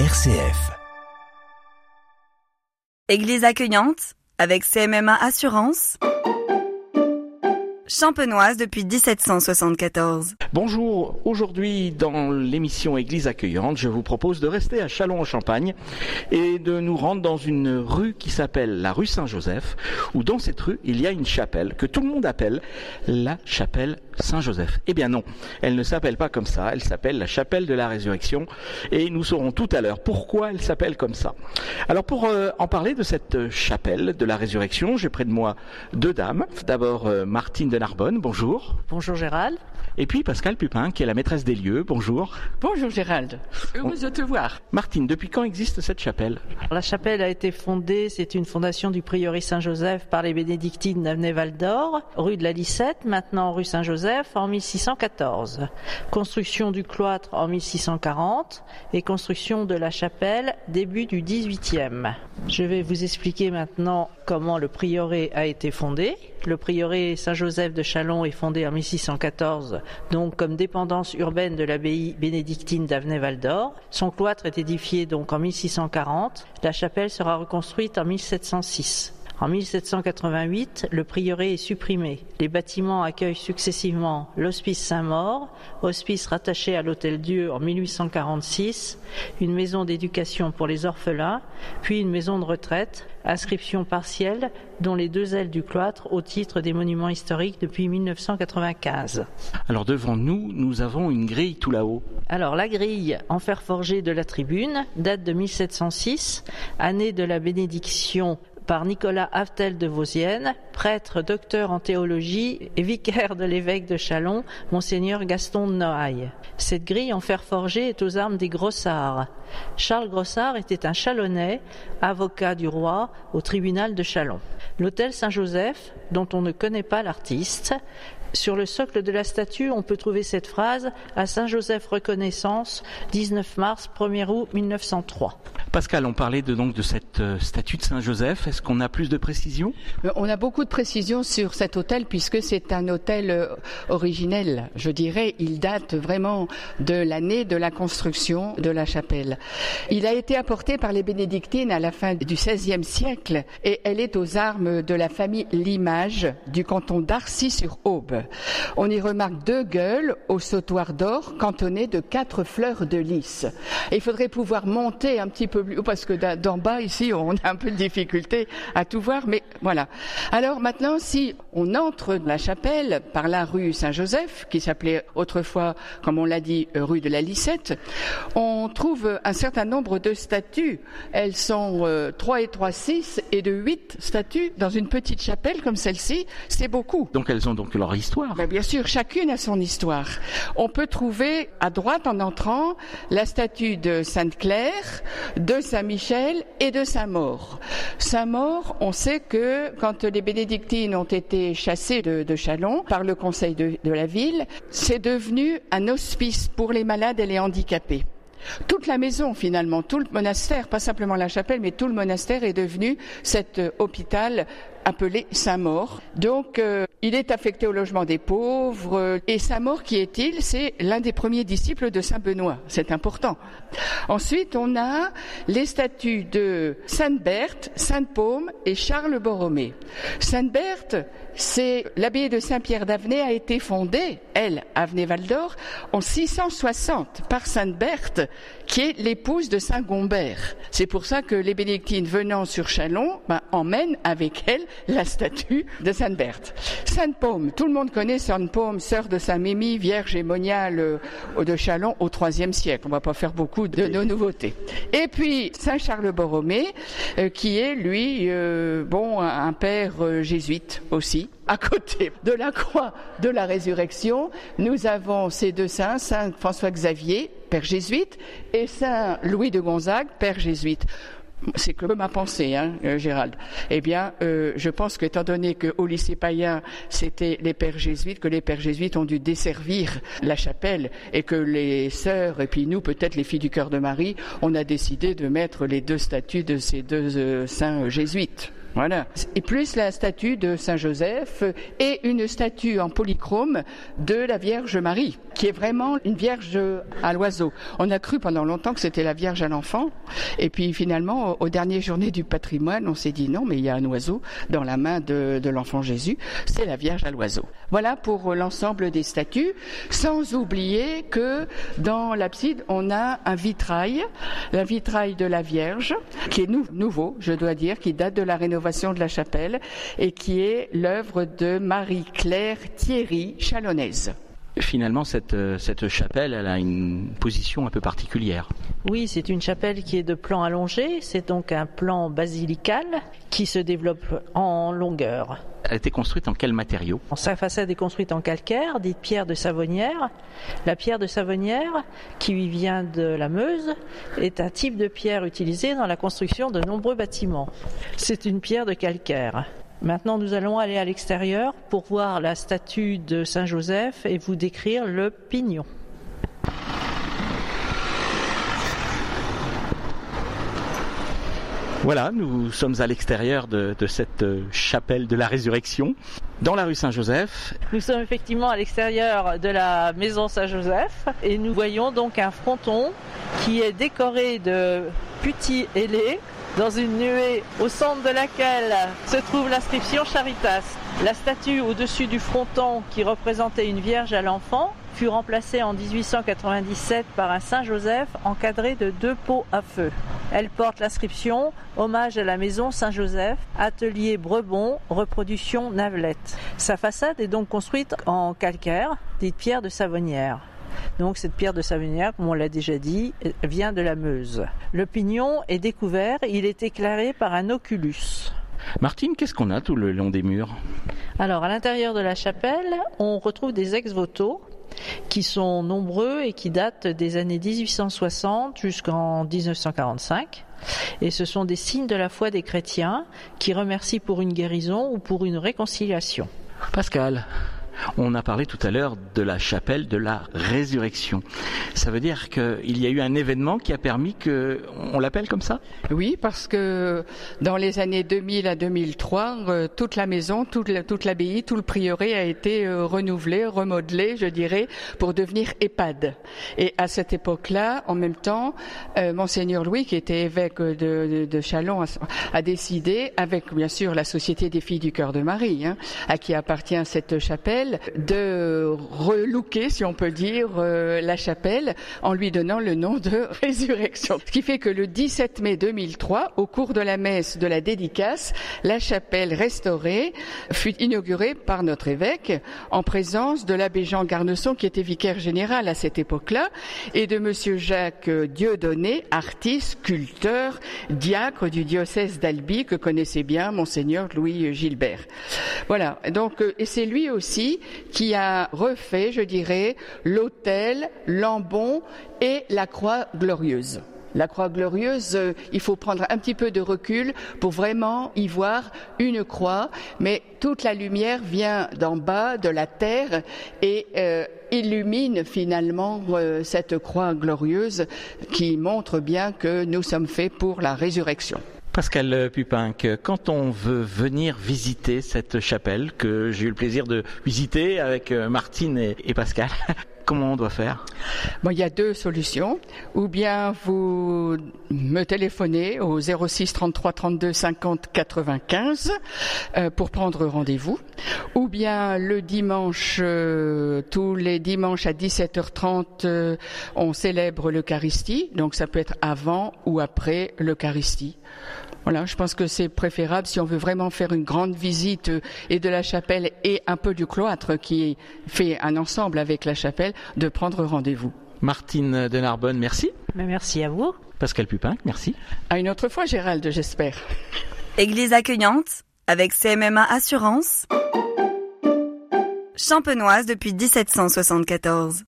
RCF. Église accueillante avec CMMA Assurance. Champenoise depuis 1774. Bonjour, aujourd'hui dans l'émission Église accueillante, je vous propose de rester à Châlons-en-Champagne et de nous rendre dans une rue qui s'appelle la rue Saint-Joseph, où dans cette rue il y a une chapelle que tout le monde appelle la chapelle Saint-Joseph. Eh bien non, elle ne s'appelle pas comme ça, elle s'appelle la chapelle de la résurrection et nous saurons tout à l'heure pourquoi elle s'appelle comme ça. Alors pour euh, en parler de cette chapelle de la résurrection, j'ai près de moi deux dames. D'abord euh, Martine de Narbonne, bonjour. Bonjour Gérald. Et puis Pascal Pupin, qui est la maîtresse des lieux, bonjour. Bonjour Gérald, heureuse de te voir. Martine, depuis quand existe cette chapelle? La chapelle a été fondée, c'est une fondation du prieuré Saint-Joseph par les bénédictines d'Avenay-Val d'Or, rue de la Licette, maintenant rue Saint-Joseph, en 1614. Construction du cloître en 1640 et construction de la chapelle début du 18e. Je vais vous expliquer maintenant comment le prieuré a été fondé. Le prieuré Saint-Joseph de Chalon est fondé en 1614, donc comme dépendance urbaine de l'abbaye bénédictine d'Avenay-Val d'Or. Son cloître est édifié donc en 1640. La chapelle sera reconstruite en 1706. En 1788, le prieuré est supprimé. Les bâtiments accueillent successivement l'hospice Saint-Maur, hospice rattaché à l'Hôtel Dieu en 1846, une maison d'éducation pour les orphelins, puis une maison de retraite, inscription partielle dont les deux ailes du cloître au titre des monuments historiques depuis 1995. Alors devant nous, nous avons une grille tout là-haut. Alors la grille en fer forgé de la tribune date de 1706, année de la bénédiction par Nicolas Haftel de Vosienne, prêtre docteur en théologie et vicaire de l'évêque de Chalon, monseigneur Gaston de Noailles. Cette grille en fer forgé est aux armes des Grossards. Charles Grossard était un Chalonnais, avocat du roi au tribunal de Chalon. L'hôtel Saint-Joseph, dont on ne connaît pas l'artiste, sur le socle de la statue, on peut trouver cette phrase à Saint-Joseph Reconnaissance, 19 mars, 1er août 1903. Pascal, on parlait de, donc de cette euh, statue de Saint-Joseph. Est-ce qu'on a plus de précisions? Euh, On a beaucoup de précisions sur cet hôtel puisque c'est un hôtel euh, originel, je dirais. Il date vraiment de l'année de la construction de la chapelle. Il a été apporté par les bénédictines à la fin du XVIe siècle et elle est aux armes de la famille Limage du canton d'Arcy-sur-Aube. On y remarque deux gueules au sautoir d'or cantonnées de quatre fleurs de lys. Il faudrait pouvoir monter un petit peu plus haut parce que d'en bas ici on a un peu de difficulté à tout voir, mais voilà. Alors maintenant, si on entre dans la chapelle par la rue Saint-Joseph, qui s'appelait autrefois, comme on l'a dit, rue de la Licette, on trouve un certain nombre de statues. Elles sont euh, 3 et 3, 6 et de 8 statues dans une petite chapelle comme celle-ci. C'est beaucoup. Donc elles ont donc leur histoire. Ben, bien sûr, chacune a son histoire. On peut trouver à droite en entrant la statue de Sainte-Claire, de Saint-Michel et de Saint-Maur. Saint-Maur, on sait que quand les bénédictines ont été chassées de, de Chalon par le conseil de, de la ville, c'est devenu un hospice pour les malades et les handicapés. Toute la maison, finalement, tout le monastère, pas simplement la chapelle, mais tout le monastère est devenu cet euh, hôpital appelé Saint-Maur. Donc, euh, il est affecté au logement des pauvres. euh, Et Saint-Maur, qui est-il? C'est l'un des premiers disciples de Saint-Benoît. C'est important. Ensuite, on a les statues de Sainte-Berthe, Sainte-Paume et Charles Borromée. Sainte-Berthe, c'est l'abbaye de Saint-Pierre d'Avenay a été fondée, elle, Avenay-Val d'Or, en 660 par Sainte-Berthe, qui est l'épouse de Saint-Gombert. C'est pour ça que les bénédictines venant sur Chalon ben, emmènent avec elle la statue de Sainte-Berthe. Sainte-Paume, tout le monde connaît Sainte-Paume, sœur de Saint-Mémy, vierge et moniale euh, de Chalon au IIIe siècle. On va pas faire beaucoup de, de nouveautés. Et puis Saint-Charles Borromée, euh, qui est lui, euh, bon, un père jésuite aussi. À côté de la croix de la résurrection, nous avons ces deux saints, Saint François Xavier, père jésuite, et Saint Louis de Gonzague, père jésuite. C'est que ma pensée, hein, euh, Gérald. Eh bien, euh, je pense qu'étant donné qu'au lycée païen, c'était les pères jésuites, que les pères jésuites ont dû desservir la chapelle et que les sœurs, et puis nous, peut-être les filles du cœur de Marie, on a décidé de mettre les deux statues de ces deux euh, saints jésuites. Voilà. Et plus la statue de Saint Joseph et une statue en polychrome de la Vierge Marie, qui est vraiment une Vierge à l'oiseau. On a cru pendant longtemps que c'était la Vierge à l'enfant, et puis finalement, aux dernières journées du patrimoine, on s'est dit non, mais il y a un oiseau dans la main de, l'enfant Jésus, c'est la Vierge à l'oiseau. Voilà pour l'ensemble des statues, sans oublier que dans l'abside, on a un vitrail, un vitrail de la Vierge, qui est nouveau, je dois dire, qui date de la rénovation de la chapelle et qui est l'œuvre de Marie-Claire Thierry Chalonnaise. Finalement, cette, euh, cette chapelle, elle a une position un peu particulière. Oui, c'est une chapelle qui est de plan allongé. C'est donc un plan basilical qui se développe en longueur. A été construite en quel matériau Sa façade est construite en calcaire, dite pierre de Savonnière. La pierre de Savonnière, qui vient de la Meuse, est un type de pierre utilisé dans la construction de nombreux bâtiments. C'est une pierre de calcaire. Maintenant, nous allons aller à l'extérieur pour voir la statue de Saint Joseph et vous décrire le pignon. Voilà, nous sommes à l'extérieur de, cette euh, chapelle de la résurrection, dans la rue Saint-Joseph. Nous sommes effectivement à l'extérieur de la maison Saint-Joseph et nous voyons donc un fronton qui est décoré de petits ailés dans une nuée au centre de laquelle se trouve l'inscription Charitas. La statue au-dessus du fronton qui représentait une Vierge à l'enfant fut remplacée en 1897 par un Saint Joseph encadré de deux pots à feu. Elle porte l'inscription Hommage à la maison Saint-Joseph, atelier Brebon, reproduction Navelette. Sa façade est donc construite en calcaire, dite pierre de Savonnière. Donc cette pierre de Savonnière, comme on l'a déjà dit, vient de la Meuse. Le pignon est découvert, il est éclairé par un oculus. Martine, qu'est-ce qu'on a tout le long des murs? Alors à l'intérieur de la chapelle, on retrouve des ex-voto qui sont nombreux et qui datent des années 1860 jusqu'en 1945. Et ce sont des signes de la foi des chrétiens qui remercient pour une guérison ou pour une réconciliation. Pascal, on a parlé tout à l'heure de la chapelle de la résurrection. Ça veut dire qu'il y a eu un événement qui a permis que on l'appelle comme ça? Oui, parce que dans les années 2000 à 2003, euh, toute la maison, toute l'abbaye, tout le prieuré a été euh, renouvelé, remodelé, je dirais, pour devenir EHPAD. Et à cette époque-là, en même temps, euh, monseigneur Louis, qui était évêque de, Chalon, a, a, décidé, avec bien sûr la Société des Filles du Cœur de Marie, hein, à qui appartient cette chapelle, de relooker, si on peut dire, euh, la chapelle en lui donnant le nom de résurrection. Ce qui fait que le 17 mai 2003, au cours de la messe de la dédicace, la chapelle restaurée fut inaugurée par notre évêque en présence de l'abbé Jean Garneson qui était vicaire général à cette époque-là et de monsieur Jacques Dieudonné, artiste, sculpteur, diacre du diocèse d'Albi que connaissait bien monseigneur Louis Gilbert. Voilà. Donc, euh, et c'est lui aussi qui a refait, je dirais, l'autel, l'ambon et la croix glorieuse. La croix glorieuse, euh, il faut prendre un petit peu de recul pour vraiment y voir une croix, mais toute la lumière vient d'en bas, de la terre, et euh, illumine finalement euh, cette croix glorieuse qui montre bien que nous sommes faits pour la résurrection. Pascal Pupin, quand on veut venir visiter cette chapelle que j'ai eu le plaisir de visiter avec euh, Martine et, Pascal, comment on doit faire? Bon, il y a deux solutions. Ou bien vous me téléphonez au 06 33 32 50 95 euh, pour prendre rendez-vous. Ou bien le dimanche, euh, tous les dimanches à 17h30, euh, on célèbre l'Eucharistie. Donc ça peut être avant ou après l'Eucharistie. Voilà, je pense que c'est préférable si on veut vraiment faire une grande visite euh, et de la chapelle et un peu du cloître qui fait un ensemble avec la chapelle, de prendre rendez-vous. Martine de Narbonne, merci. Merci à vous. Pascal Pupin, merci. À une autre fois, Gérald, j'espère. Église accueillante avec CMMA Assurance. Champenoise depuis 1774.